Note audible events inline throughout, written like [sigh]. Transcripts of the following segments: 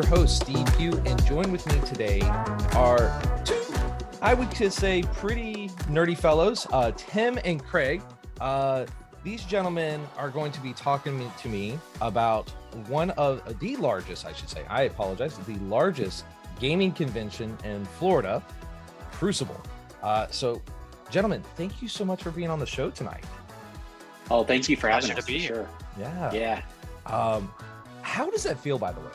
your host, Steve Pugh, and join with me today are two, I would just say, pretty nerdy fellows, uh, Tim and Craig. Uh, these gentlemen are going to be talking to me about one of the largest, I should say, I apologize, the largest gaming convention in Florida, Crucible. Uh, so, gentlemen, thank you so much for being on the show tonight. Oh, thank you for having Pleasure us. to be here. sure. Yeah. Yeah. Um, how does that feel, by the way,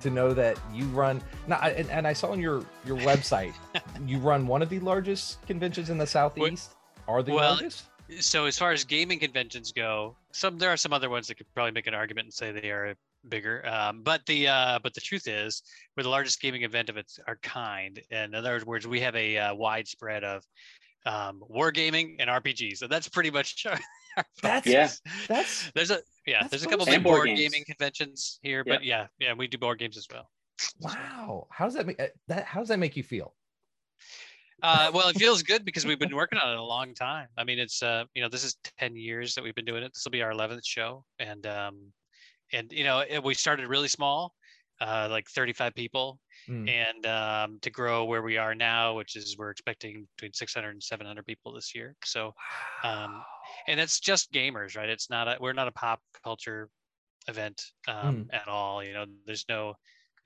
to know that you run now? And, and I saw on your your website [laughs] you run one of the largest conventions in the southeast. Are the well, largest? So as far as gaming conventions go, some there are some other ones that could probably make an argument and say they are bigger. Um, but the uh, but the truth is, we're the largest gaming event of its our kind. And in other words, we have a uh, widespread of um, wargaming and RPGs, so that's pretty much [laughs] That's Yeah. that's There's a yeah, there's a couple awesome. big board board games. gaming conventions here, but yeah, yeah, we do board games as well. wow. How does that make uh, that? How does that make you feel? Uh, well, it feels good [laughs] because we've been working on it a long time. I mean, it's uh, you know, this is ten years that we've been doing it. This will be our eleventh show, and um, and you know, it, we started really small, uh, like thirty-five people, Mm. and um, to grow where we are now, which is we're expecting between 600 and 700 people this year. So, um, and it's just gamers, right? It's not a we're not a pop culture event um, at all. You know, there's no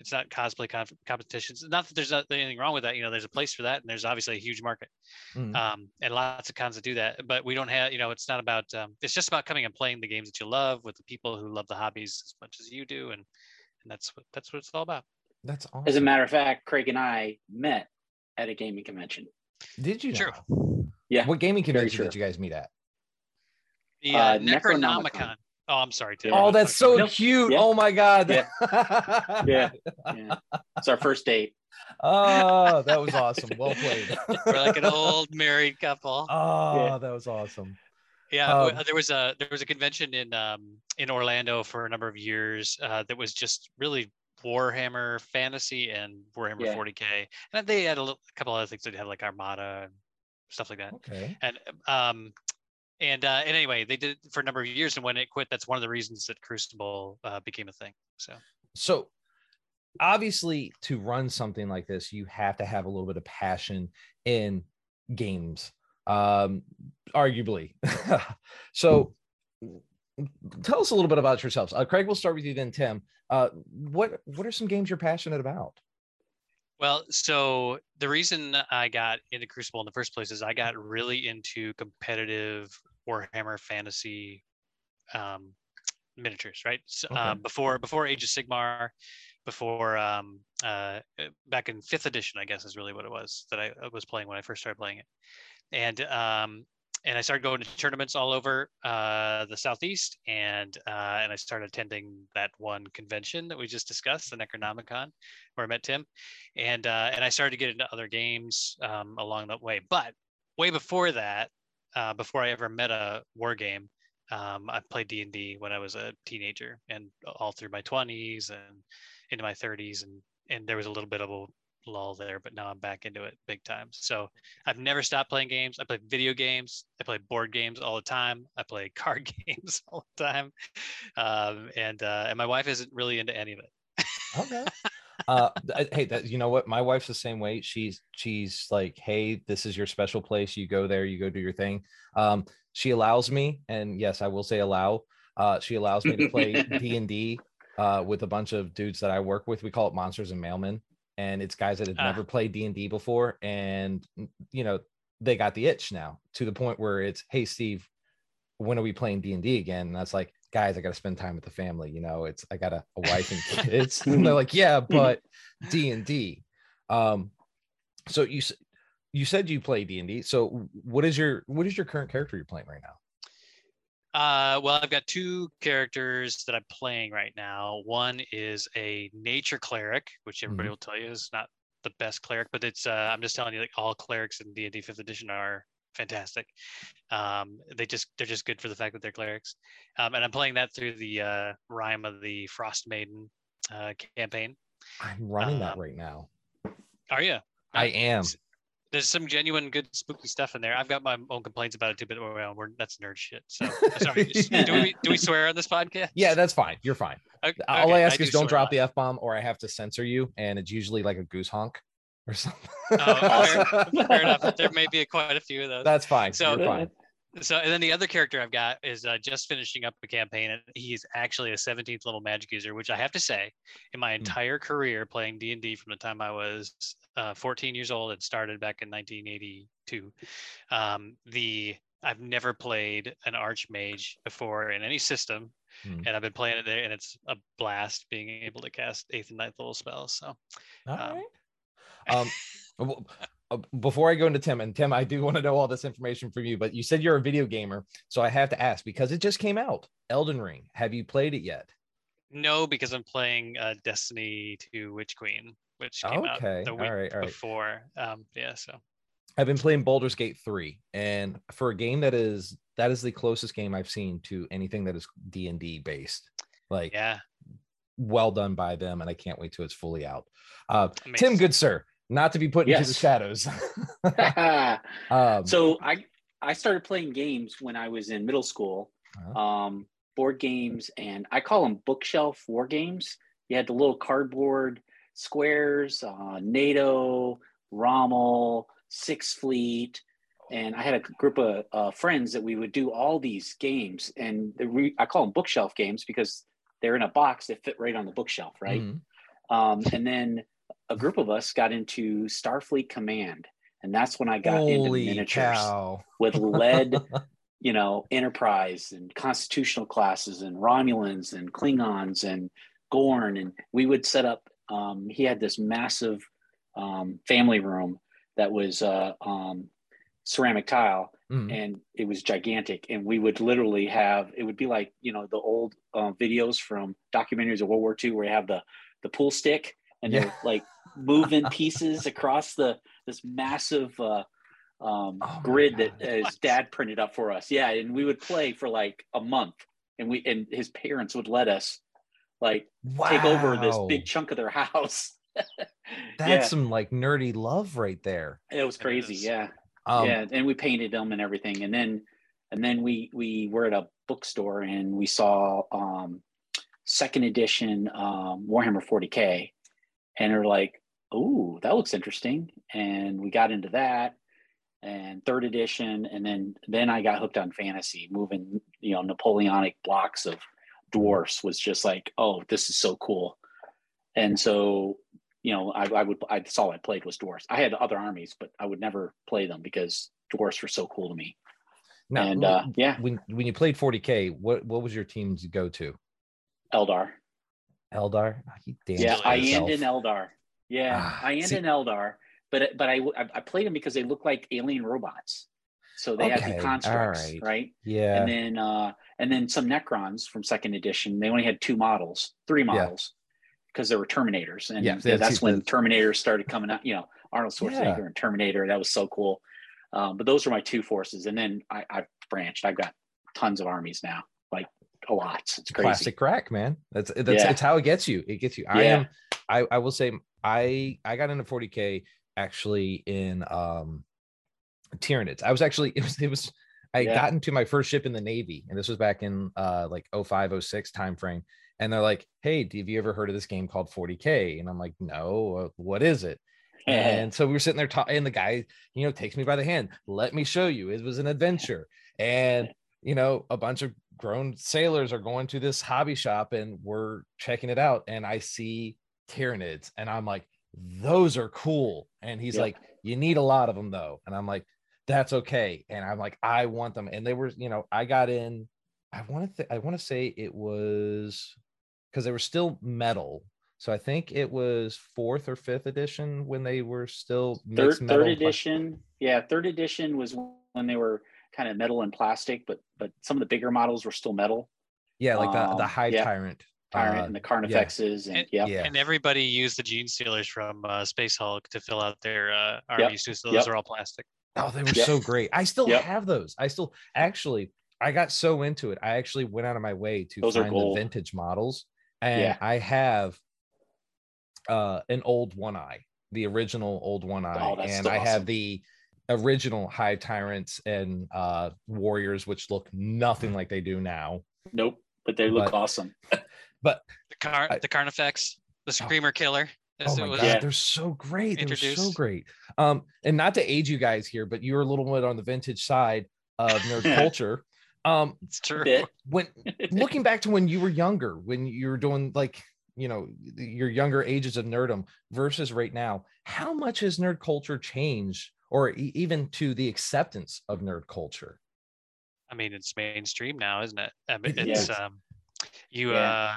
it's not cosplay conf- competitions. Not that there's not anything wrong with that. You know, there's a place for that, and there's obviously a huge market, Mm. um, and lots of cons that do that. But we don't have, you know, it's not about. Um, it's just about coming and playing the games that you love with the people who love the hobbies as much as you do, and and that's what that's what it's all about. That's awesome. As a matter of fact, Craig and I met at a gaming convention. Did you? True. now? Yeah, What gaming convention did you guys meet at? The uh, Uh, Necronomicon. Necronomicon. Oh, I'm sorry, Tim. Yeah. Oh, that's so Nope. cute. Yeah. Oh my god. Yeah. [laughs] Yeah. Yeah. It's our first date. oh, that was [laughs] awesome. Well played. [laughs] We're like an old married couple. Oh, Yeah. that was awesome. Yeah, Um, there was a there was a convention in um in Orlando for a number of years uh, that was just really Warhammer Fantasy and Warhammer Yeah. 40k, and they had a, little, a couple other things. They had like Armada and stuff like that. Okay. And um and uh, and anyway, they did it for a number of years, and when it quit, that's one of the reasons that Crucible uh, became a thing. So So obviously to run something like this, you have to have a little bit of passion in games. Um arguably. [laughs] so tell us a little bit about yourselves. Uh, Craig, we'll start with you then, Tim. Uh what what are some games you're passionate about? Well, so the reason I got into Crucible in the first place is I got really into competitive Warhammer Fantasy um, miniatures, right? So, Okay. uh, before before Age of Sigmar, before um, uh, uh, back in fifth edition, I guess is really what it was that I I was playing when I first started playing it, and um, and I started going to tournaments all over uh, the southeast, and uh, and I started attending that one convention that we just discussed, the Necronomicon, where I met Tim, and uh, and I started to get into other games um, along that way. But way before that, uh, before I ever met a war game, um, I played D and D when I was a teenager, and all through my twenties and into my thirties, and and there was a little bit of a lull there, but now I'm back into it big time. So I've never stopped playing games. I play video games. I play board games all the time. I play [laughs] card games all the time, um, and uh, and my wife isn't really into any of it. Okay. [laughs] uh hey that you know what my wife's the same way she's she's like hey this is your special place you go there you go do your thing um she allows me and yes i will say allow uh she allows me to play [laughs] d&d uh with a bunch of dudes that i work with we call it monsters and mailmen and it's guys that had Ah. never played d&d before and you know they got the itch now to the point where it's hey steve when are we playing d&d again? And that's like guys i gotta spend time with the family you know it's i got a, a wife and [laughs] kids. [laughs] And they're like yeah but d&d um so you you said you play d&d so what is your what is your current character you're playing right now Uh, well, I've got two characters that I'm playing right now. One is a nature cleric, which everybody Mhm. will tell you is not the best cleric, but it's uh, I'm just telling you, like all clerics in D&D Fifth Edition are fantastic. Um, they just they're just good for the fact that they're clerics. Um, and I'm playing that through the uh, Rime of the Frost Maiden uh, campaign. i'm running that Um, right now Are you? i am there's some genuine good spooky stuff in there. I've got my own complaints about it too, but well, we're, that's nerd shit. So sorry. [laughs] do we do we swear on this podcast? Yeah, that's fine. You're fine. Okay, All I ask do is don't drop the f bomb, or I have to censor you, and it's usually like a goose honk or something. Oh, Fair [laughs] enough. There may be quite a few of those. That's fine. So- fine. So, and then the other character I've got is uh, just finishing up a campaign, and he's actually a 17th level magic user, which I have to say, in my entire career playing D and D from the time I was uh, 14 years old and started back in 1982, um, the I've never played an archmage before in any system, Hmm. and I've been playing it there, and it's a blast being able to cast eighth and ninth level spells. So, All um, right. Um, [laughs] before I go into Tim, and Tim, I do want to know all this information from you, but you said you're a video gamer, so I have to ask because it just came out, Elden Ring. Have you played it yet? no, because I'm playing uh, Destiny 2 Witch Queen, which came out the week right, all right. before. Um, yeah, so. I've been playing Baldur's Gate 3 and for a game that is that is the closest game I've seen to anything that is D&D based. Like Yeah, well done by them and I can't wait till it's fully out. Uh Tim good sir, not to be put into the shadows. [laughs] [laughs] um so I I started playing games when I was in middle school. Uh-huh. Um, board games, and I call them bookshelf war games. You had the little cardboard squares, uh, NATO, Rommel, Sixth Fleet, and I had a group of uh, friends that we would do all these games. And the re- I call them bookshelf games because they're in a box that fit right on the bookshelf, right? mhm. Um, and then a group of us got into Starfleet Command, and that's when I got Holy into miniatures cow. with [laughs] lead, you know, Enterprise and constitutional classes and Romulans and Klingons and Gorn, and we would set up. Um, he had this massive um, family room that was uh, um, ceramic tile, Mhm. and it was gigantic. And we would literally have it would be like you know the old uh, videos from documentaries of World War II where you have the the pool stick and Yeah. they're like moving [laughs] pieces across the this massive uh, um, Oh my grid that God. his dad printed up for us. Yeah, and we would play for like a month, and we and his parents would let us like take over this big chunk of their [laughs] house. That's yeah, some like nerdy love right there. it was crazy. is. Yeah, Um, yeah, and we painted them and everything, and then and then we we were at a bookstore and we saw um, second edition um, Warhammer 40k, and we're like, "Ooh, that looks interesting," and we got into that. And third edition, and then then I got hooked on fantasy. Moving, you know, Napoleonic blocks of dwarfs was just like, oh, this is so cool. And so, you know, I, I would I all I played was dwarfs. I had other armies, but I would never play them because dwarfs were so cool to me. now, and uh, yeah, when when you played 40k, what what was your team's go to? Eldar. Eldar? Oh, he Yeah, Still I is. and in Eldar. Yeah, Ah, I and see- in Eldar, but but I I I played them because they look like alien robots. So they had Okay, the constructs, right. right? Yeah. And then uh and then some Necrons from second edition. They only had two models, three models, because they were Terminators, and Yeah, yeah, that's- that's when Terminators started coming out. You know, Arnold Schwarzenegger Yeah. and Terminator. That was so cool. Um, but those were my two forces, and then I, I've branched. I've got tons of armies now, like a lot. It's crazy. Classic crack, man. That's that's Yeah. it's how it gets you. It gets you. I am I I will say I I got into 40k actually in um Tyranids. I was actually [laughs] it was it was I Yeah. got into my first ship in the Navy, and this was back in uh like 05, 06 time frame. And they're like, "Hey, have you ever heard of this game called 40k?" And I'm like, "No, uh, what is it?" [laughs] And so we were sitting there talking, and the guy, you know, takes me by the hand. Let me show you. It was an adventure. And, you know, a bunch of grown sailors are going to this hobby shop and we're checking it out. And I see Tyranids, and I'm like, those are cool. And he's Yep. like, you need a lot of them though. And I'm like, that's okay. And I'm like, I want them. And they were, you know, I got in, I want to, th- I want to say it was because they were still metal. So I think it was fourth or fifth edition when they were still third metal. third edition yeah third edition was when they were kind of metal and plastic but but some of the bigger models were still metal Yeah, like the the um, Hive yeah. Tyrant. tyrant uh, and the carnifexes and, And- yeah yeah. And everybody used the gene stealers from uh, Space Hulk to fill out their uh, Yep, armies too. So those yep. are all plastic. Oh, they were Yep. so great. I still Yep. have those. I still actually I got so into it. I actually went out of my way to Those find the vintage models. And Yeah. I have uh an old one eye, the original old one eye. Oh, and still I awesome. have the original hive tyrants and uh warriors which look nothing like they do now Nope, but they look But- awesome. [laughs] but The car, I- the Carnifex, the Screamer Killer. oh as my was. god Yeah. they're so great they're so great um and not to age you guys here but you're a little bit on the vintage side of nerd [laughs] culture um It's true. Bit. when [laughs] looking back to when you were younger when you were doing like you know your younger ages of nerdum versus right now how much has nerd culture changed or e- even to the acceptance of nerd culture I mean, it's mainstream now, isn't it? I mean, it's is. um, you Yeah. uh,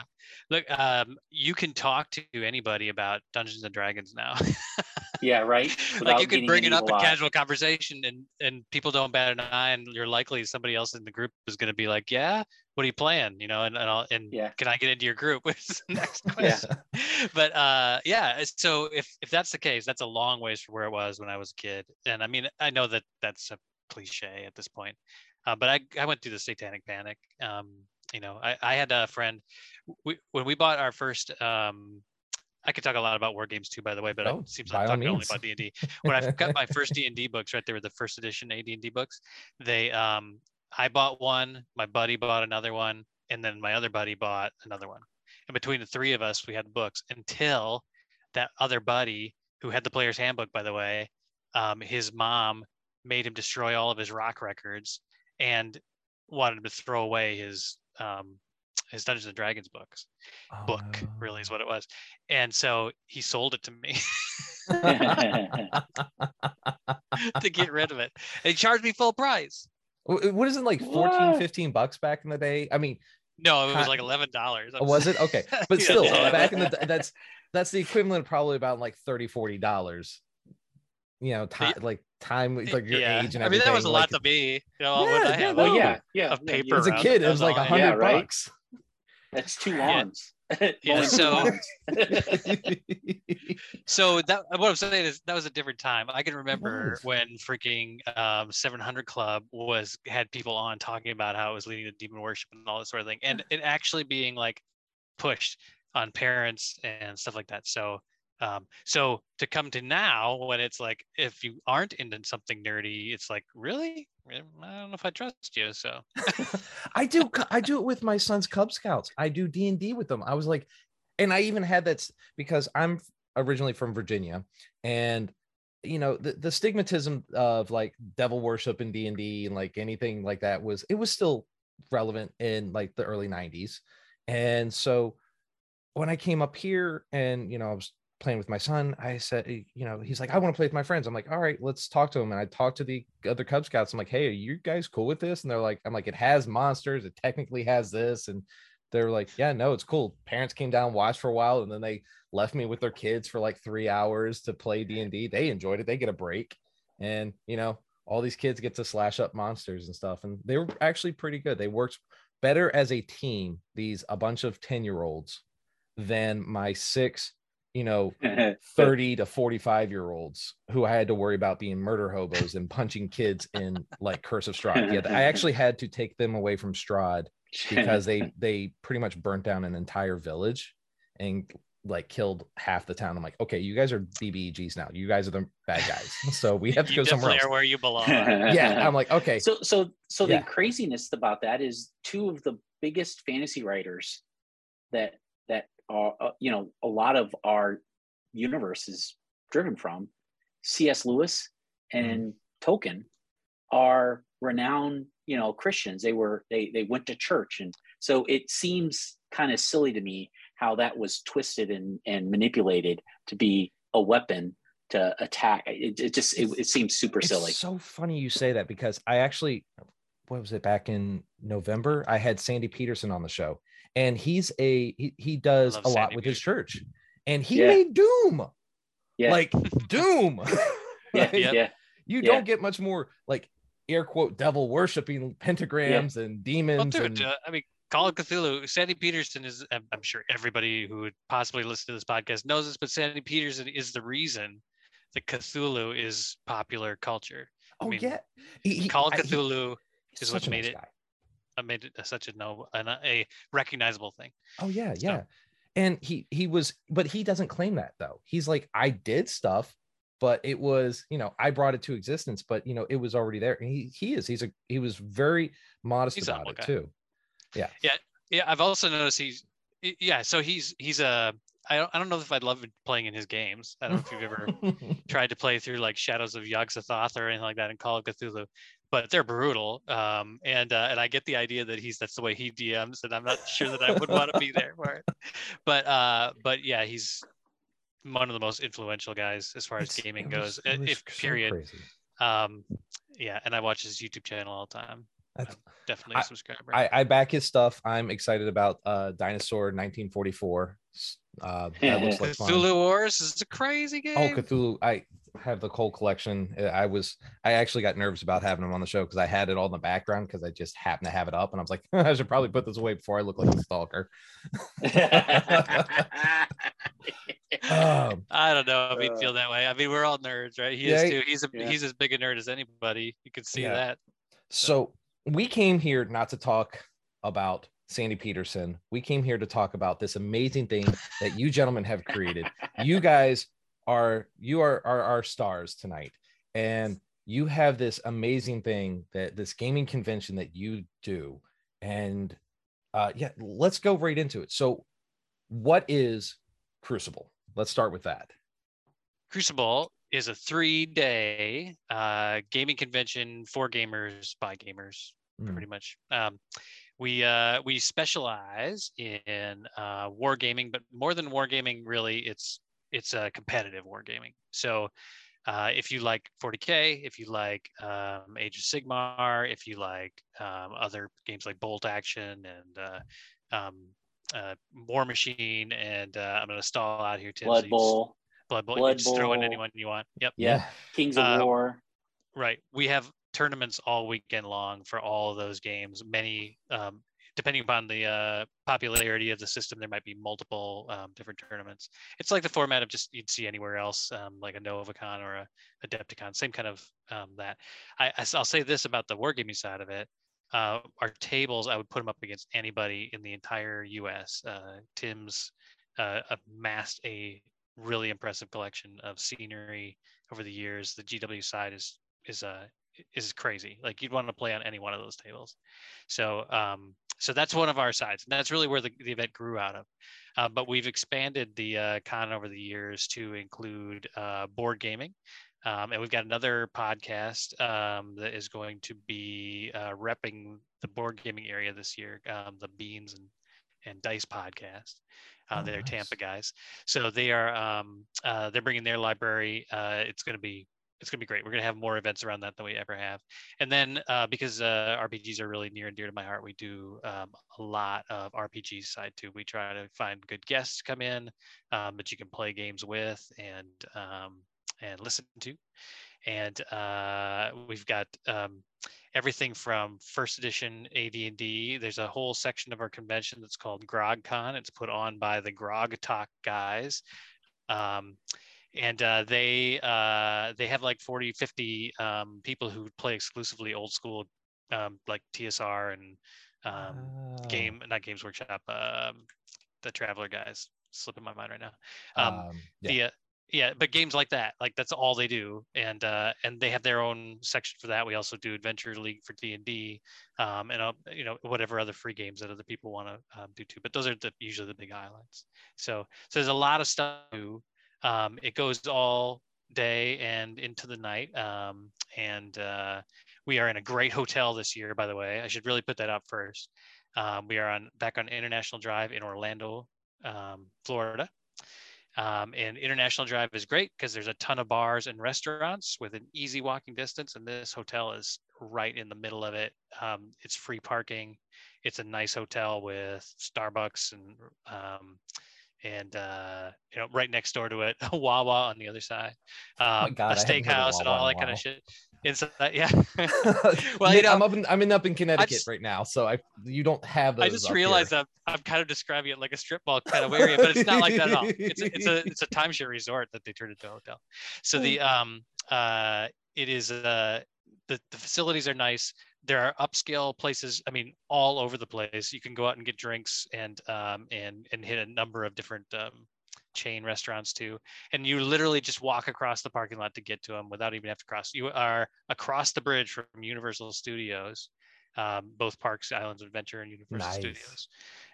look, um, you can talk to anybody about Dungeons and Dragons now. [laughs] yeah, right. [laughs] like you could bring it up in casual conversation, and and people don't bat an eye, and you're likely somebody else in the group is going to be like, "Yeah, what are you playing?" You know, and and, I'll, and Yeah. can I get into your group? [laughs] The next Yeah. question. [laughs] but uh, yeah. So if if that's the case, that's a long ways from where it was when I was a kid. And I mean, I know that that's a cliche at this point, uh, but I I went through the Satanic Panic. Um, you know, I I had a friend. We, when we bought our first um, I could talk a lot about war games too, by the way, but Oh, it seems like I'm talking only about D and D. [laughs] When I got my first D and D books, right, they were the first edition AD and D books. They, um, I bought one, my buddy bought another one, and then my other buddy bought another one. And between the three of us, we had books until that other buddy, who had the player's handbook, by the way, um, his mom made him destroy all of his rock records and wanted to throw away his um, his Dungeons and Dragons books Oh, book really is what oh. it was and so he sold it to me [laughs] to get rid of it and he charged me full price what is it like 14 What? 15 bucks back in the day i mean no it was Ki- like $11 oh, was it okay [laughs] but still Yeah. back in the that's that's the equivalent of probably about like 30 40 dollars you know time like time like your yeah age and i mean that was a everything, lot like, to me you know Yeah, what I yeah, have. Well, yeah, yeah. of paper as a kid it was was like a hundred. Yeah, right? bucks That's two Yeah. lawns. [laughs] Yeah, Only so- lawns. [laughs] so that what i'm saying is that was a different time i can remember was. when freaking um 700 club was had people on talking about how it was leading to demon worship and all that sort of thing and [sighs] it actually being like pushed on parents and stuff like that so um so to come to now when it's like if you aren't into something nerdy it's like really Eh, i don't know if i trust you so [laughs] I do I do it with my son's Cub Scouts. I do D and D with them. I was like, and I even had that because I'm originally from Virginia, and you know the, the stigmatism of like devil worship and D and like anything like that was it was still relevant in like the early '90s, and so when I came up here and you know I was playing with my son, I said, you know, he's like, I want to play with my friends. I'm like, all right, let's talk to him. And I talked to the other Cub Scouts. I'm like, hey, are you guys cool with this? And they're like, I'm like, it has monsters. It technically has this. And they're like, yeah, no, it's cool. Parents came down, watched for a while, and then they left me with their kids for like three hours to play D and D. They enjoyed it. They get a break, and you know, all these kids get to slash up monsters and stuff. And they were actually pretty good. They worked better as a team. These a bunch of ten year olds than my six, you know, [laughs] 30 to 45 year olds who I had to worry about being murder hobos and punching kids in like Curse of Strahd. Yeah, I actually had to take them away from Strahd because they [laughs] they pretty much burnt down an entire village and like killed half the town. I'm like, okay, you guys are BBEGs now. You guys are the bad guys. So we have to [laughs] you go somewhere else. where you belong Yeah, I'm like, okay. so so so Yeah. the craziness about that is two of the biggest fantasy writers that that are uh, you know a lot of our universe is driven from cs lewis and tolkien are renowned you know christians. They were they they went to church. And so it seems kind of silly to me how that was twisted and and manipulated to be a weapon to attack. It, it just it, it seems super it's silly. so funny you say that because I actually, what was it back in November? I had Sandy Petersen on the show, and he's a he, he does a lot Sandy with his church, and he Yeah. made Doom yeah like [laughs] Doom. [laughs] yeah, Like, yeah You Yeah. don't get much more like air quote devil worshiping pentagrams and Well, demons. dude, and, uh, I mean, Call of Cthulhu. Sandy Petersen is. I'm, I'm sure everybody who would possibly listen to this podcast knows this, but Sandy Petersen is the reason that Cthulhu is popular culture. oh mean, yeah, he, he- Call of I- he- Cthulhu is what made nice it- guy. Made it such a no, an, a recognizable thing. Oh yeah, So- yeah. And he he was, but he doesn't claim that though. He's like, I did stuff, but it was you know I brought it to existence, but you know it was already there. And he he is he's a he was very modest He's about it guy. too. Yeah, Yeah. Yeah. I've also noticed he's yeah. So he's he's a I don't I don't know if I'd love playing in his games. I don't know if you've ever [laughs] tried to play through like Shadows of Yog-Sothoth or anything like that in Call of Cthulhu, but they're brutal. Um, and uh, and I get the idea that he's that's the way he DMs, and I'm not sure that I would want to be there for it. [laughs] But uh, but yeah, he's one of the most influential guys as far as It's- gaming it was- goes. it was If so period. Um, yeah, and I watch his YouTube channel all the time. That's- Definitely a subscriber. I, I back his stuff. I'm excited about uh Dinosaur 1944. Uh, that looks like [laughs] fun. Cthulhu Wars is a crazy game. Oh, Cthulhu! I have the whole collection. Uh, I was, I actually got nervous about having him on the show because I had it all in the background because I just happened to have it up, and I was like, [laughs] I should probably put this away before I look like a stalker. [laughs] Um, I don't know if he'd Uh, feel that way. I mean, we're all nerds, right? He Yeah, is too. He's a yeah. he's as big a nerd as anybody. You can see Yeah. that. so we came here not to talk about Sandy Petersen. We came here to talk about this amazing thing that you gentlemen have created. You guys are you are are our stars tonight, and you have this amazing thing that this gaming convention that you do, and uh, yeah, let's go right into it. So, what is Crucible? Let's start with that. Crucible is a three-day uh, gaming convention for gamers by gamers, Mm. pretty much. Um, we uh, we specialize in uh, wargaming, but more than wargaming, really, it's it's a competitive wargaming. So. Uh, if you like 40k, if you like um, Age of Sigmar, if you like um, other games like Bolt Action and uh, um, uh, War Machine, and uh, I'm going to stall out here, Tim. so Blood you just- Bowl. Blood Bowl. Blood you just throw in anyone you want. Yep. Yeah. Kings of Uh, War. Right. We have tournaments all weekend long for all of those games. Many, um, depending upon the uh, popularity of the system, there might be multiple um, different tournaments. It's like the format of just you'd see anywhere else, um, like a NovaCon or a Adepticon. Same kind of um, that. I, will say this about the wargaming side of it. Uh, our tables, I would put them up against anybody in the entire U.S. Uh, Tim's uh, amassed a really impressive collection of scenery over the years. The GW side is is uh is crazy. Like you'd want to play on any one of those tables. So um so that's one of our sides, and that's really where the, the event grew out of. Uh, but we've expanded the uh, con over the years to include uh, board gaming. Um, and we've got another podcast um, that is going to be uh, repping the board gaming area this year, um, the Beans and, and Dice podcast. Uh, Oh, they're nice. Tampa guys, so they are um, uh, they're bringing their library. Uh, it's going to be it's going to be great. We're going to have more events around that than we ever have. And then uh, because uh, RPGs are really near and dear to my heart, we do um, a lot of RPG side too. We try to find good guests to come in um, that you can play games with and um, and listen to. And uh, we've got um, everything from first edition AD&D. There's a whole section of our convention that's called GrogCon. It's put on by the Grog Talk guys. Um, and uh, they uh, they have like 40 50 um, people who play exclusively old school um, like tsr and um, Oh. game not games workshop um, the traveler guys slipping my mind right now um, Um, yeah. the uh, yeah but games like that like that's all they do and uh and they have their own section for that we also do adventure league for d&d um and uh, you know whatever other free games that other people want to um, do too but those are the usually the big highlights so so there's a lot of stuff to do. Um it goes all day and into the night um and uh we are in a great hotel this year by the way i should really put that up first um, we are on back on international drive in orlando um, florida um, and International Drive is great because there's a ton of bars and restaurants with an easy walking distance. And this hotel is right in the middle of it. Um, it's free parking. It's a nice hotel with Starbucks and um, and uh, you know right next door to it, [laughs] a Wawa on the other side, um, God, I a steakhouse and all that kind of shit. Inside, [laughs] yeah. well, [laughs] Well, you know, I'm up in I'm in up in Connecticut just- right now, so I you don't have those. I just realized here. that I'm kind of describing it like a strip mall kind of area, but it's not like that at all. It's a, it's a it's a timeshare resort that they turned into a hotel. So the um uh it is uh the, the facilities are nice. There are upscale places. I mean, all over the place. You can go out and get drinks and um and and hit a number of different um chain restaurants too. And you literally just walk across the parking lot to get to them without even have to cross. You are across the bridge from Universal Studios, um, both parks, Islands Adventure and Universal Nice. Studios.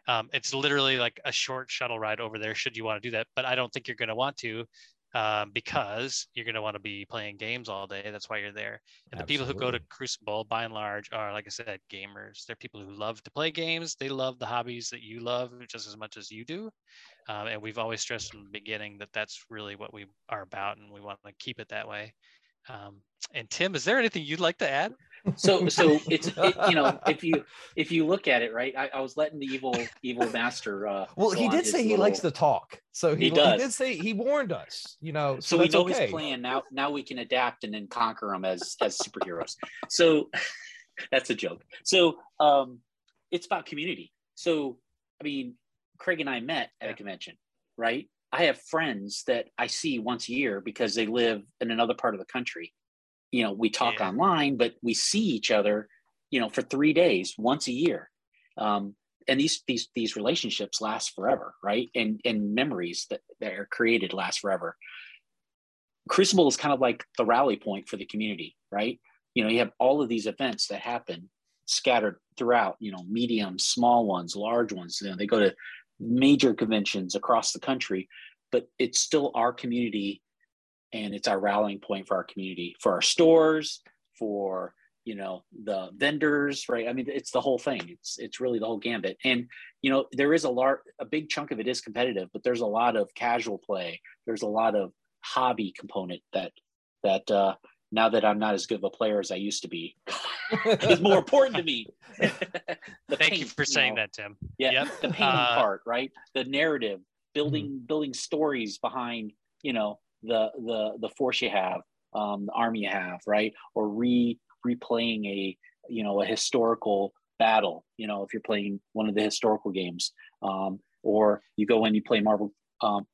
Um, it's literally like a short shuttle ride over there should you want to do that. But I don't think you're going to want to um, because you're going to want to be playing games all day. That's why you're there. And the people who go to Crucible, by and large, are like I said, gamers. They're people who love to play games. They love the hobbies that you love just as much as you do. Um, and we've always stressed from the beginning that that's really what we are about, and we want to keep it that way. Um, and Tim, is there anything you'd like to add? So so [laughs] it's it, you know if you if you look at it right, I, I was letting the evil evil master. Uh, Well, he did say he likes to talk, so he, He he, did say he warned us. You know, So, so, we know okay. his plan now. Now we can adapt and then conquer them as as superheroes. So [laughs] that's a joke. So um, it's about community. So I mean, Craig and I met at Yeah. a convention, right? I have friends that I see once a year because they live in another part of the country. You know, we talk Yeah. online, but we see each other, you know, for three days once a year. Um, and these these these relationships last forever, right? And and memories that, that are created last forever. Crucible is kind of like the rally point for the community, right? You know, you have all of these events that happen scattered throughout, you know, medium, small ones, large ones. You know, they go to major conventions across the country, but it's still our community and it's our rallying point for our community, for our stores, for you know the vendors right? I mean it's the whole thing. It's it's really the whole gambit. And you know there is a large a big chunk of it is competitive but there's a lot of casual play. There's a lot of hobby component that that uh now that i'm not as good of a player as i used to be [laughs] is more important to me. [laughs] Thank you for saying know, that, Tim. yeah Yep. the painting Uh, part right? The narrative building building stories behind you know the the the force you have um the army you have right or re replaying a you know a historical battle you know if you're playing one of the historical games um or you go and you play marvel um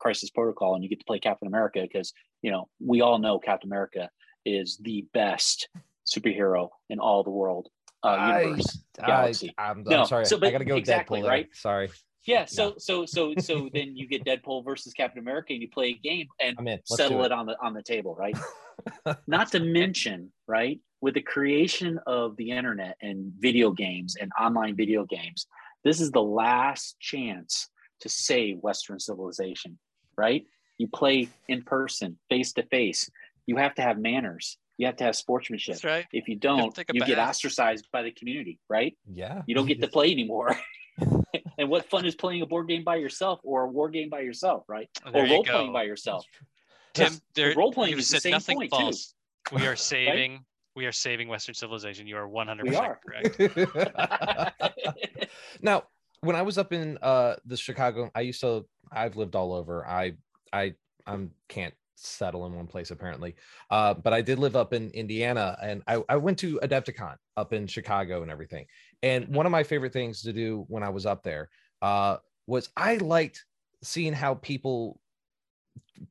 crisis protocol and you get to play captain america because you know we all know captain america is the best superhero in all the world uh I, universe I, galaxy. I'm, I'm No, sorry. so, I gotta go exactly, there. right? Sorry, Yeah, so so so so then you get Deadpool versus Captain America, and you play a game and I'm in. Let's settle do it on the on the table, right? [laughs] Not to mention, right, with the creation of the internet and video games and online video games, this is the last chance to save Western civilization, right? You play in person, face to face. You have to have manners. You have to have sportsmanship. That's right. If you don't, take a you get ostracized by the community, right? Yeah, you don't get to [laughs] play anymore. And what fun is playing a board game by yourself or a war game by yourself, right? There or role go. playing by yourself. Tim, there, role-playing you is the same nothing point, too. We are [laughs] saving. We are saving Western civilization. You are 100% We are. correct. [laughs] [laughs] now when i was up in uh the chicago i used to i've lived all over i i i'm can't settle in one place apparently. Uh but i did live up in indiana and i, I went to adepticon up in chicago and everything. And one of my favorite things to do when i was up there uh was i liked seeing how people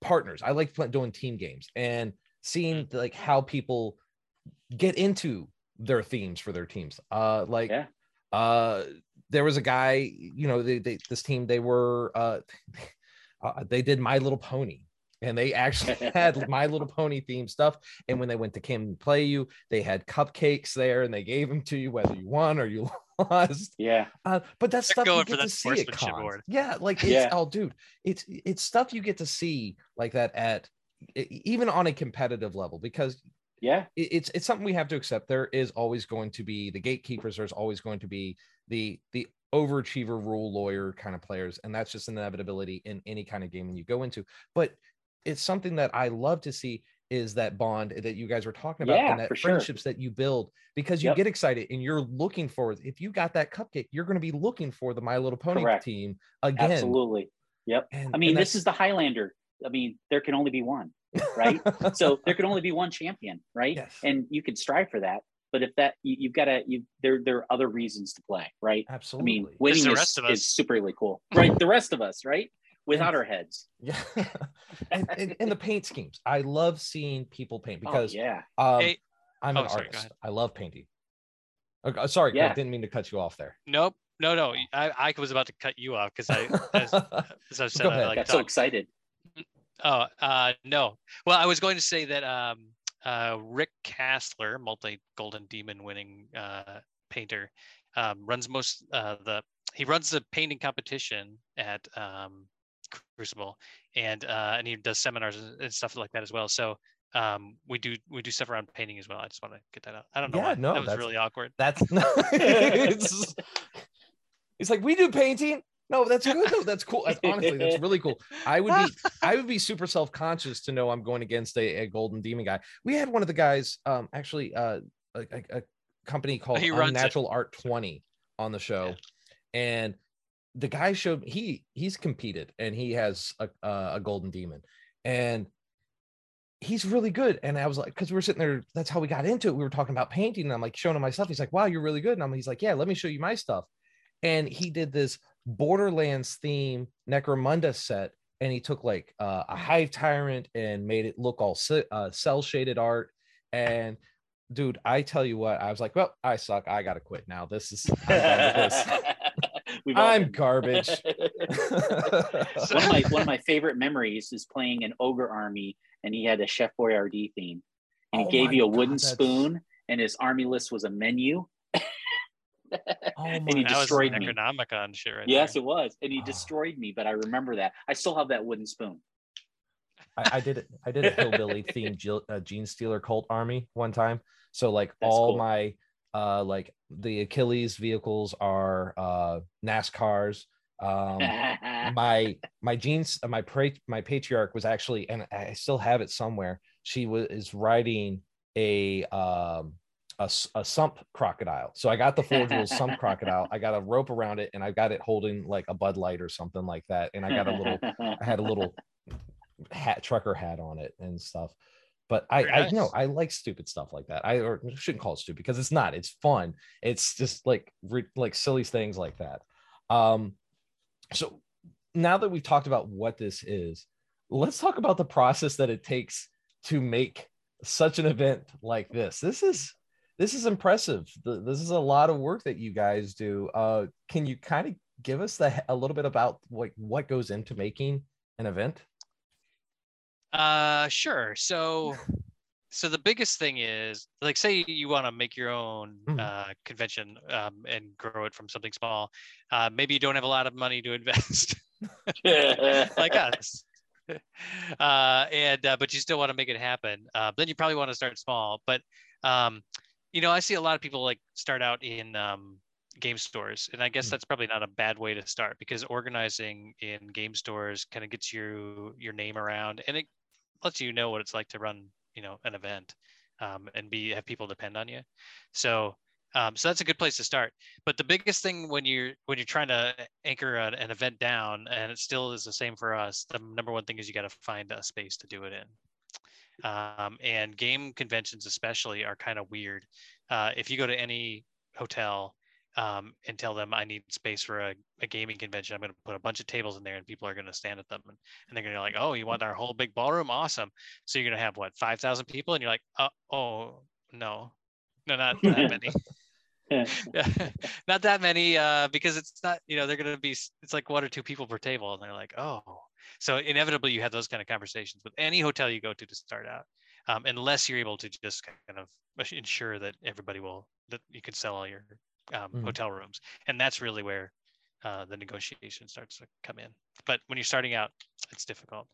partners i liked doing team games and seeing like how people get into their themes for their teams. Uh like Yeah. uh there was a guy you know they, they this team they were uh, [laughs] uh they did my little pony and they actually [laughs] had my little pony themed stuff and when they went to kim play you they had cupcakes there and they gave them to you whether you won or you [laughs] lost Yeah. uh, but that's They're stuff going you get that to see at sportsmanship cons. award. Yeah, like it's Yeah. oh, dude, it's it's stuff you get to see like that at even on a competitive level because Yeah. it- it's it's something we have to accept. There is always going to be the gatekeepers. There's always going to be the the overachiever rule lawyer kind of players, and that's just an inevitability in any kind of game when you go into. But it's something that I love to see is that bond that you guys were talking about Yeah, and that for sure. friendships that you build because you Yep. get excited and you're looking for if you got that cupcake you're going to be looking for the my little pony Correct. team again Absolutely. Yep. and, I mean, this is the Highlander. I mean, there can only be one, right? [laughs] so there can only be one champion, right? Yes. And you can strive for that. But if that you, you've got to you there there are other reasons to play, right? Absolutely i mean, winning the is, of us. is super really cool, right? The rest of us, right? Without our heads. [laughs] yeah and, and, and the paint schemes i love seeing people paint because oh, yeah, um, Hey- i'm oh, an sorry, artist i love painting okay, sorry Craig, Yeah. didn't mean to cut you off there Nope. no, no. I, I was about to cut you off because I, as, [laughs] as I've said, Go I like got so excited. Oh, uh, no. Well, I was going to say that um, uh, Rick Castler, multi Golden Demon winning uh, painter, um, runs most uh, the he runs the painting competition at um, Crucible, and uh, and he does seminars and, stuff like that as well. So um, we do we do stuff around painting as well. I just want to get that out. I don't know. Yeah, why. no, that was that's- really awkward. That's [laughs] it's, it's like we do painting. No, that's good though. That's cool. That's, honestly, that's [laughs] really cool. I would be [laughs] I would be super self-conscious to know I'm going against a, a golden demon guy. We had one of the guys, um, actually uh a, a, a company called. Natural Art 20 on the show. And the guy showed he he's competed and he has a, a, golden demon. And he's really good. And I was like, because we were sitting there, that's how we got into it. We were talking about painting, and I'm like showing him my stuff. He's like, Wow, you're really good. And I'm he's like, Yeah, let me show you my stuff. And he did this Borderlands theme Necromunda set, and he took like uh, a hive tyrant and made it look all uh, cel shaded art. And dude, I tell you what, I was like, Well, I suck. I gotta quit now. This is this. [laughs] We've I'm been- garbage. [laughs] [laughs] one of my one of my favorite memories is playing an ogre army, and he had a Chef Boyardee theme, and he Oh gave you a wooden that's- spoon, and his army list was a menu. [laughs] oh And my he that was destroyed me. Necronomicon shit right yes, there. it was, and he Oh. destroyed me. But I remember that. I still have that wooden spoon. I, I did it. I did a hillbilly themed uh, Gene Stealer cult army one time. So like That's all cool. my uh like the Achilles vehicles are uh NASCARs. Um [laughs] my my jeans my pra- my patriarch was actually and I still have it somewhere. She was is riding a um a, a sump crocodile. So I got the Forge sump crocodile. I got a rope around it and I got it holding like a Bud Light or something like that. And I got a little I had a little [laughs] hat trucker hat on it and stuff. But I, Very I know. I like stupid stuff like that. I or shouldn't call it stupid because it's not. It's fun. It's just like re- like silly things like that. Um, so now that we've talked about what this is, let's talk about the process that it takes to make such an event like this. This is this is impressive. The- This is a lot of work that you guys do. Uh, can you kind of give us the, a little bit about like what goes into making an event? Uh, sure. So, so the biggest thing is, like, say you want to make your own Mhm. uh, convention um, and grow it from something small. Uh, maybe you don't have a lot of money to [laughs] invest, [laughs] like us. [laughs] uh, and uh, but you still want to make it happen. Uh, then you probably want to start small. But um, you know, I see a lot of people like start out in um, game stores, and I guess Mm. that's probably not a bad way to start because organizing in game stores kind of gets you your name around, and it lets you know what it's like to run, you know, an event, um, and be have people depend on you. So. Um, so that's a good place to start. But the biggest thing when you're when you're trying to anchor an, an event down, and it still is the same for us, the number one thing is you got to find a space to do it in. Um, and game conventions especially are kind of weird. Uh, if you go to any hotel um, and tell them I need space for a, a gaming convention, I'm going to put a bunch of tables in there and people are going to stand at them and, and they're going to be like, oh, you want our whole big ballroom? Awesome. So you're going to have what, 5,000 people? And you're like, oh, oh no, no, not [laughs] that many. [laughs] [laughs] not that many uh, because it's not you know they're going to be it's like one or two people per table and they're like oh so inevitably you have those kind of conversations with any hotel you go to to start out um, unless you're able to just kind of ensure that everybody will that you can sell all your um, Mhm. hotel rooms and that's really where uh, the negotiation starts to come in but when you're starting out it's difficult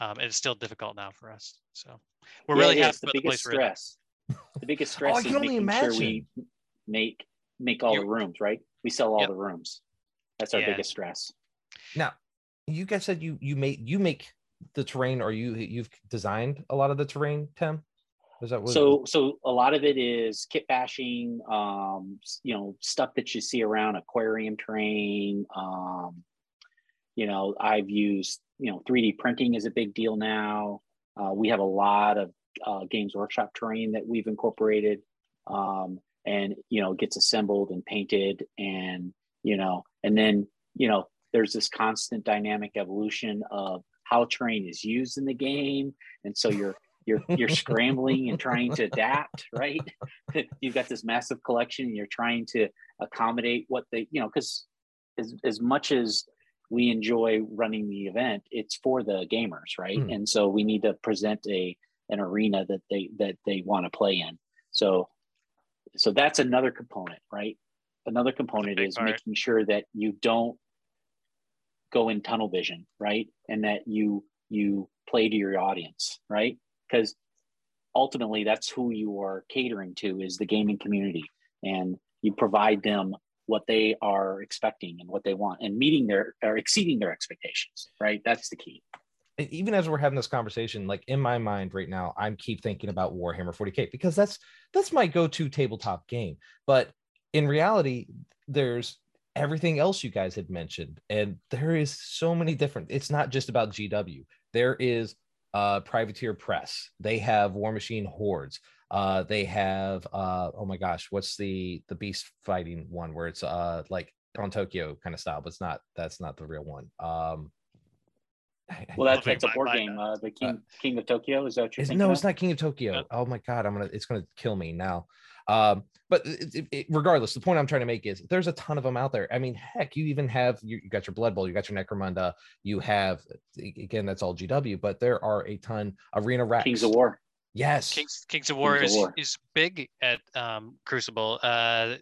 um, and it's still difficult now for us so we're Yeah, really it happy is. the with the biggest place we're in. stress. The biggest [laughs] Oh, stress I is can only making sure we make make all You- the rooms right. We sell all Yep. the rooms. That's our Yeah. biggest stress. Now, you guys said you you make you make the terrain, or you you've designed a lot of the terrain, Tim. Is that what? So so a lot of it is kit bashing, um, you know, stuff that you see around aquarium terrain. Um, you know, I've used you know 3D printing is a big deal now. Uh, we have a lot of uh, Games Workshop terrain that we've incorporated, um, and you know gets assembled and painted, and you know, and then you know there's this constant dynamic evolution of how terrain is used in the game, and so you're you're you're [laughs] scrambling and trying to adapt right? [laughs] You've got this massive collection and you're trying to accommodate what they you know because as, as much as we enjoy running the event it's for the gamers right? Mm. and so we need to present a an arena that they that they want to play in. So so that's another component right? Another component is part. making sure that you don't go in tunnel vision right? And that you you play to your audience right because ultimately that's who you are catering to is the gaming community and you provide them what they are expecting and what they want and meeting their or exceeding their expectations right that's the key even as we're having this conversation, like in my mind right now, I'm keep thinking about Warhammer 40k because that's that's my go-to tabletop game. But in reality, there's everything else you guys had mentioned, and there is so many different. It's not just about GW. There is uh, Privateer Press. They have Warmachine Hordes. Uh, they have uh, oh my gosh, what's the the beast fighting one where it's uh like on Tokyo kind of style, but it's not. That's not the real one. Um, [laughs] well that's, that's a my- board my game uh, the king king of tokyo is that what you're no, of? it's not King of Tokyo. No. Oh my god, I'm gonna it's gonna kill me now. Um, but it, it- it- regardless, the point I'm trying to make is there's a ton of them out there. I mean, heck, you even have you, you got your Blood Bowl, you got your Necromunda, you have again that's all GW, but there are a ton Arena Rex. kings of war Yes. Kings Kings of War of is, War. is big at um, Crucible. Uh,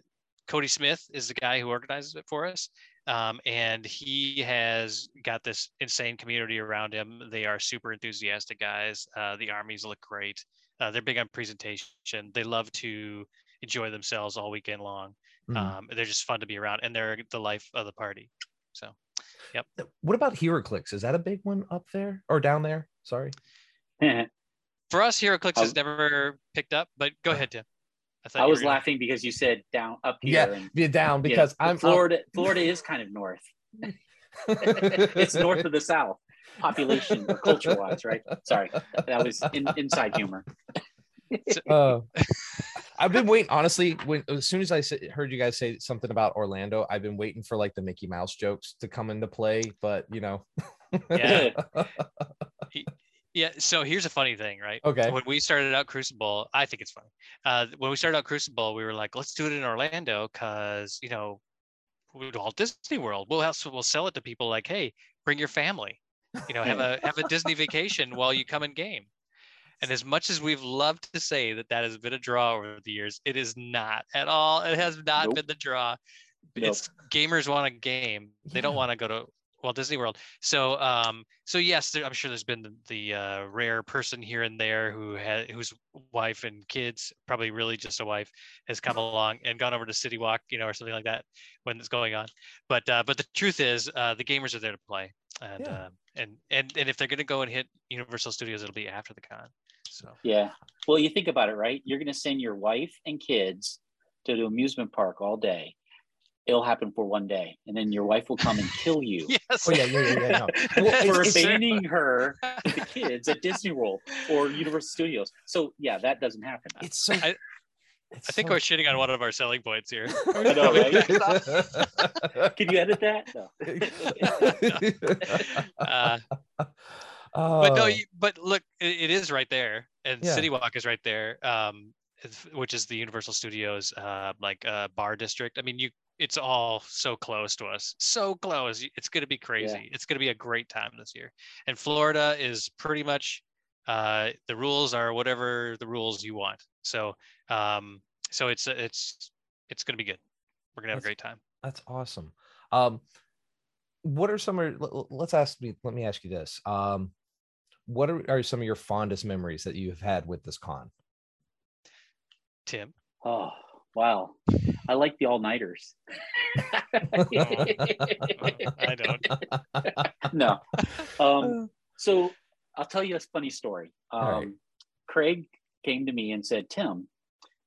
Cody Smith is the guy who organizes it for us. Um, and he has got this insane community around him. They are super enthusiastic guys. Uh, the armies look great. Uh, they're big on presentation. They love to enjoy themselves all weekend long. Mhm. Um, they're just fun to be around, and they're the life of the party. So yep. what about HeroClix? Is that a big one up there or down there? Sorry. [laughs] for us, HeroClix I- has never picked up. But go ahead, Tim. Thought i was gonna- laughing because you said down up here Yeah, and be down you know, because I'm florida florida is kind of north [laughs] it's north of the south [laughs] population or culture wise right sorry that was in, inside humor uh, [laughs] I've been waiting honestly. When as soon as I sa- heard you guys say something about Orlando, I've been waiting for like the Mickey Mouse jokes to come into play. But you know, Yeah. Yeah. So here's a funny thing, right? okay, When we started out Crucible, I think it's funny. Uh, when we started out Crucible, we were like, let's do it in Orlando because you know, Walt Disney World. We'll also we'll sell it to people like, hey, bring your family. You know, have a have a Disney vacation while you come and game. And as much as we've loved to say that that has been a draw over the years, it is not at all. It has not Nope. been the draw. Nope. It's gamers want a game. They don't want to go to Walt Disney World. So, um, so yes, there, I'm sure there's been the, the uh, rare person here and there who had whose wife and kids, probably really just a wife, has come [laughs] along and gone over to City Walk, you know, or something like that when it's going on. But uh, but the truth is, uh, the gamers are there to play, and Yeah. uh, and and and if they're going to go and hit Universal Studios, it'll be after the con. So Yeah. Well, you think about it, right? You're going to send your wife and kids to the amusement park all day. It'll happen for one day, and then your wife will come and kill [laughs] you yes. Oh, yeah, yeah, yeah, yeah, no. [laughs] Well, for it's- abandoning her with the [laughs] kids at Disney World or Universal Studios. So yeah, that doesn't happen. it's so. I- it's I think so- we're shitting on one of our selling points here. I know, right? Can you edit that? No. Uh, Oh, but no, you- but look, it, it is right there, and Yeah. City Walk is right there, um, which is the Universal Studios uh, like uh, bar district. I mean, you, it's all so close to us, so close. It's going to be crazy. It's going to be a great time this year, and Florida is pretty much uh, the rules are whatever the rules you want. So, um, so it's it's it's going to be good. We're gonna have a great time. That's awesome. Um, what are some of? l- l- Let's ask me. Let me ask you this. Um, what are, are some of your fondest memories that you've had with this con? Tim, Oh wow, I like the all nighters. [laughs] I don't. no. Um, so I'll tell you a funny story. Um, All right. Craig came to me and said, "Tim,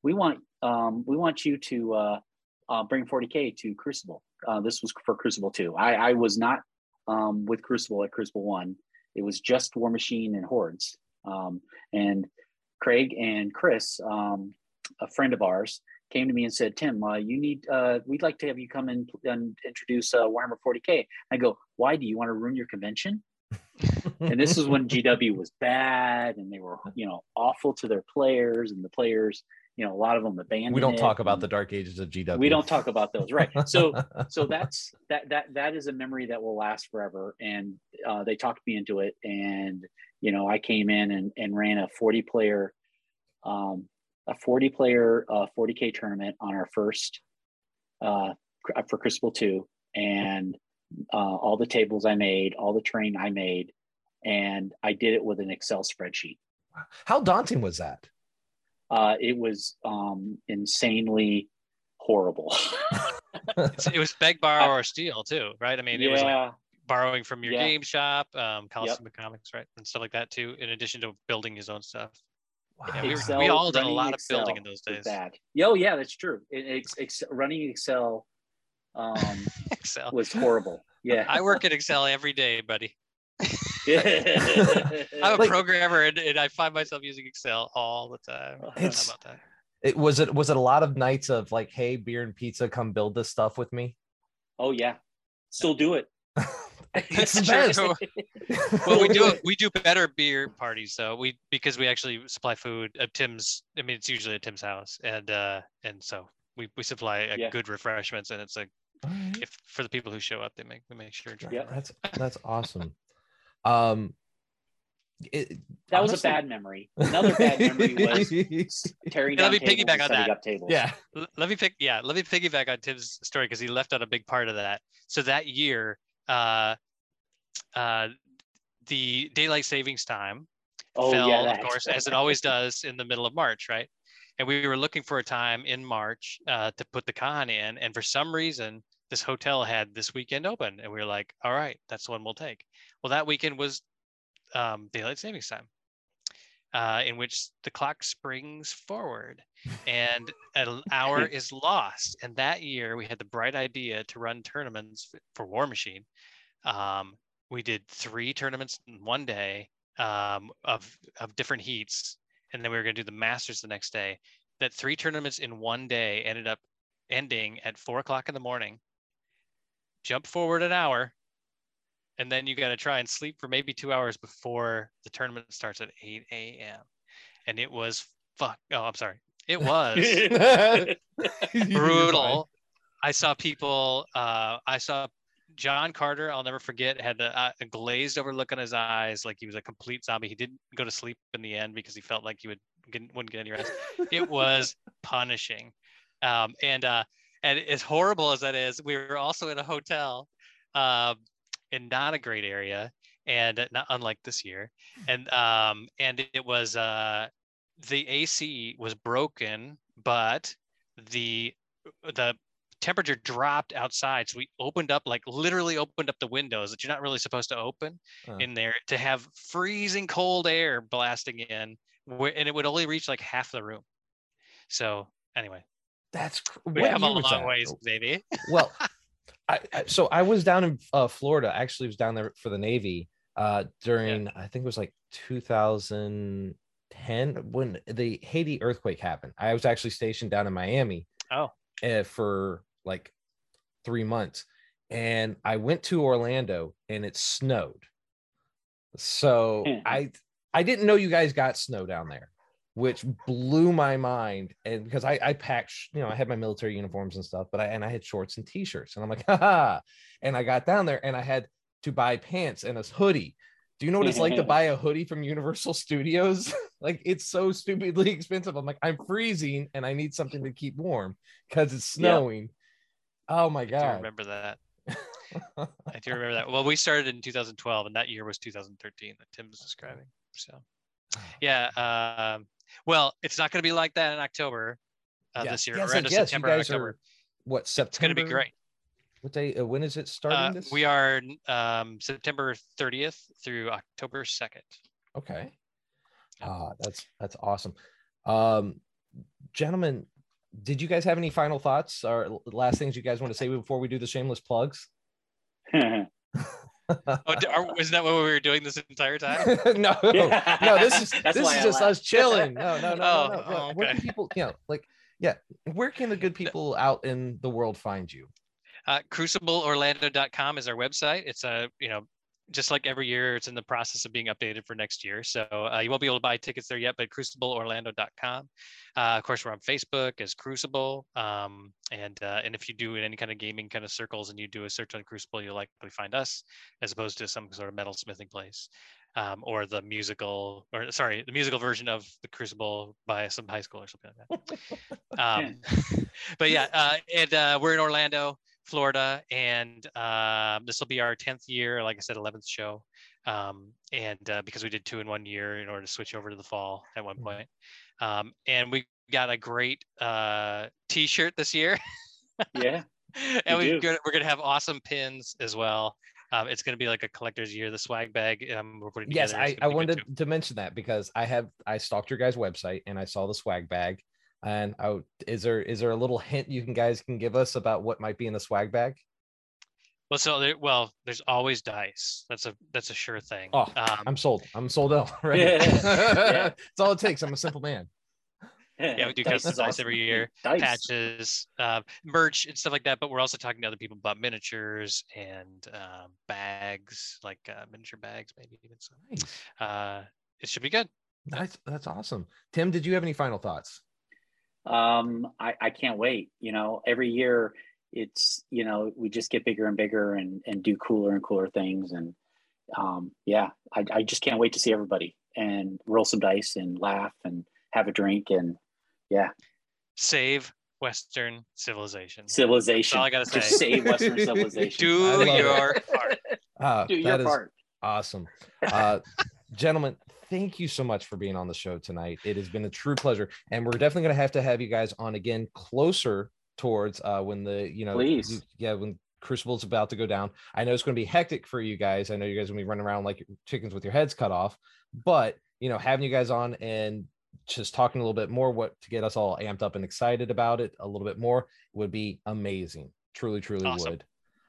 we want um, we want you to uh, uh, bring 40k to Crucible. Uh, this was for Crucible two. I, I was not um, with Crucible at Crucible one. It was just Warmachine and Hordes. Um, and Craig and Chris, um, a friend of ours, came to me and said, "Tim, uh, you need uh, we'd like to have you come in and introduce uh, Warhammer 40k." I go, "Why do you want to ruin your convention?" and this is when [laughs] GW was bad and they were, you know, awful to their players and the players, you know a lot of them abandoned we don't talk about the dark ages of GW. we don't talk about those right so [laughs] so that's that that that is a memory that will last forever and uh, they talked me into it and you know i came in and, and ran a 40 player um, a 40 player uh, 40k tournament on our first uh, for Crucible 2 and uh, all the tables i made all the terrain i made and i did it with an excel spreadsheet How daunting was that? uh, it was um, insanely horrible [laughs] it was beg, borrow, or steal too, right? I mean, it was like yeah borrowing from your Yeah. game shop, um, Coliseum Comics, right, and stuff like that too. In addition to building his own stuff. Yeah, we, were, Excel- we all did a lot of Excel building in those days. bad. Yo, yeah, that's true. It, it's, ex, running Excel um, [laughs] Excel. was horrible. Yeah. I work in Excel every day, buddy. yeah. [laughs] I'm a Like- programmer and, and I find myself using Excel all the time. How It's- about that? It was it was it a lot of nights of like, hey, beer and pizza, come build this stuff with me. oh yeah. Still do it. [laughs] [laughs] it's [laughs] the best. true. [laughs] well, we do we do better beer parties though. We because we actually supply food at Tim's. I mean, it's usually at Tim's house, and uh, and so we, we supply uh, Yeah. good refreshments, and it's like All right. if for the people who show up, they make we make sure. Yeah. That's that's awesome. Um, it, That was a bad memory. Another bad memory was tearing Yeah, down let me tables piggyback on that. up tables. yeah. Let me pick yeah let me piggyback on tim's story because he left out a big part of that so that year uh uh the daylight savings time Oh fell yeah. of course as it always [laughs] does in the middle of march right and we were looking for a time in march uh, to put the con in and for some reason this hotel had this weekend open and we were like all right that's the one we'll take well that weekend was um, daylight savings time uh, in which the clock springs forward and an [laughs] hour is lost. And that year we had the bright idea to run tournaments for Warmachine. Um, we did three tournaments in one day um, of of different heats, and then we were going to do the Masters the next day. That three tournaments in one day ended up ending at four o'clock in the morning. Jump forward an hour, and then you got to try and sleep for maybe two hours before the tournament starts at 8 a.m. And it was fuck. Oh, I'm sorry. It [laughs] was [laughs] brutal. I saw people. Uh, I saw John Carter. I'll never forget. Had a, uh, a glazed over look on his eyes, like he was a complete zombie. He didn't go to sleep in the end because he felt like he would get, wouldn't get any rest. it was [laughs] punishing, um, and uh, and as horrible as that is, we were also in a hotel, um, in not a great area, and not unlike this year, and um, and it was uh, the AC was broken, but the the temperature dropped outside so we opened up like literally opened up the windows that you're not really supposed to open Uh. in there to have freezing cold air blasting in and it would only reach like half the room so anyway That's cr- we have a long that? ways baby [laughs] well I, I so i was down in uh, florida actually was down there for the navy uh during i think it was like 2010 when the haiti earthquake happened i was actually stationed down in miami Oh. uh, for like three months and i went to orlando and it snowed so Hmm. i i didn't know you guys got snow down there which blew my mind. And because I, I packed, you know, I had my military uniforms and stuff, but I and I had shorts and t-shirts, and I'm like, [laughs] haha. And I got down there and I had to buy pants and a hoodie. Do you know what it's like to [laughs] buy a hoodie from Universal [laughs] Studios? like it's so stupidly expensive. I'm like, I'm freezing and I need something to keep warm because it's snowing. Oh my god! I do remember that [laughs] i do remember that well we started in 2012 and that year was 2013 that tim was describing so [sighs] yeah um, well it's not going to be like that in october uh, Yeah. this year Yes, or end I of guess you september guys october are what September? it's going to be great What day? Uh, when is it starting? uh, this? we are um, september 30th through october 2nd Okay. Ah, that's that's awesome. Um, gentlemen, did you guys have any final thoughts or last things you guys want to say before we do the shameless plugs? [laughs] oh are, isn't that what we were doing this entire time [laughs] no, [laughs] no, this is That's this is I just us chilling. No, no, no, Oh, no, no. oh, Where can people, you know, like, yeah, where can the good people out in the world find you? uh, crucibleorlando.com is our website it's a you know just like every year, it's in the process of being updated for next year. So uh, you won't be able to buy tickets there yet, but crucibleorlando.com. Uh, of course, we're on Facebook as Crucible. Um, and uh, and if you do in any kind of gaming kind of circles and you do a search on Crucible, you'll likely find us as opposed to some sort of metal smithing place. Um, or the musical, or sorry, the musical version of the Crucible by some high school or something like that. [laughs] Um, [laughs] but yeah, uh, and uh, we're in Orlando. Florida, and um, this will be our 10th year, like I said, 11th show. Um, and uh, because we did two in one year in order to switch over to the fall at one mm-hmm. point. Um, and we got a great uh, t-shirt this year. yeah. [laughs] and we we're going to have awesome pins as well. Um, it's going to be like a collector's year. The swag bag um, we're putting Yes, I, I wanted to mention that because I have I stalked your guys' website and I saw the swag bag and oh, is there is there a little hint you can guys can give us about what might be in the swag bag? Well, so there, well, there's always dice. That's a that's a sure thing. Oh, um, I'm sold. I'm sold out. [laughs] Right. [laughs] Yeah. That's all it takes. I'm a simple man. Yeah, we do dice custom dice awesome. every year, dice. patches, uh, merch, and stuff like that. But we're also talking to other people about miniatures and um, bags, like uh, miniature bags, maybe even. So, nice. uh, it should be good. That's that's awesome. Tim, did you have any final thoughts? Um, I, I can't wait. You know, every year it's you know we just get bigger and bigger and and do cooler and cooler things and um, yeah, I, I just can't wait to see everybody and roll some dice and laugh and have a drink and yeah. Save Western civilization. Civilization. That's all I gotta say. Just save Western [laughs] civilization. do your part. Uh, do your part. Awesome. Uh, gentlemen, thank you so much for being on the show tonight. It has been a true pleasure, and we're definitely going to have to have you guys on again closer towards uh, when the you know Please. yeah when Crucible's about to go down. I know it's going to be hectic for you guys. I know you guys will be running around like chickens with your heads cut off, but you know having you guys on and just talking a little bit more what to get us all amped up and excited about it a little bit more would be amazing. Truly, truly awesome. would.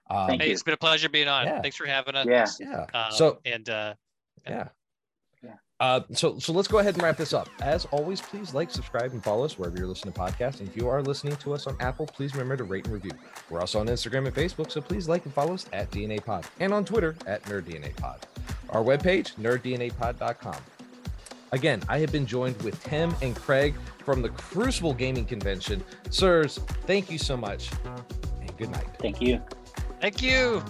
Um, hey, it's been a pleasure being on. Yeah. Thanks for having us. Yeah. Yeah. Um, so and uh, yeah. Uh, so, so let's go ahead and wrap this up. As always, please like, subscribe, and follow us wherever you're listening to podcasts. And if you are listening to us on Apple, please remember to rate and review. We're also on Instagram and Facebook, so please like and follow us at DNA Pod and on Twitter at NerdDNA Pod. Our webpage, nerddnapod.com. Again, I have been joined with Tim and Craig from the Crucible Gaming Convention. Sirs, thank you so much and good night. Thank you. Thank you.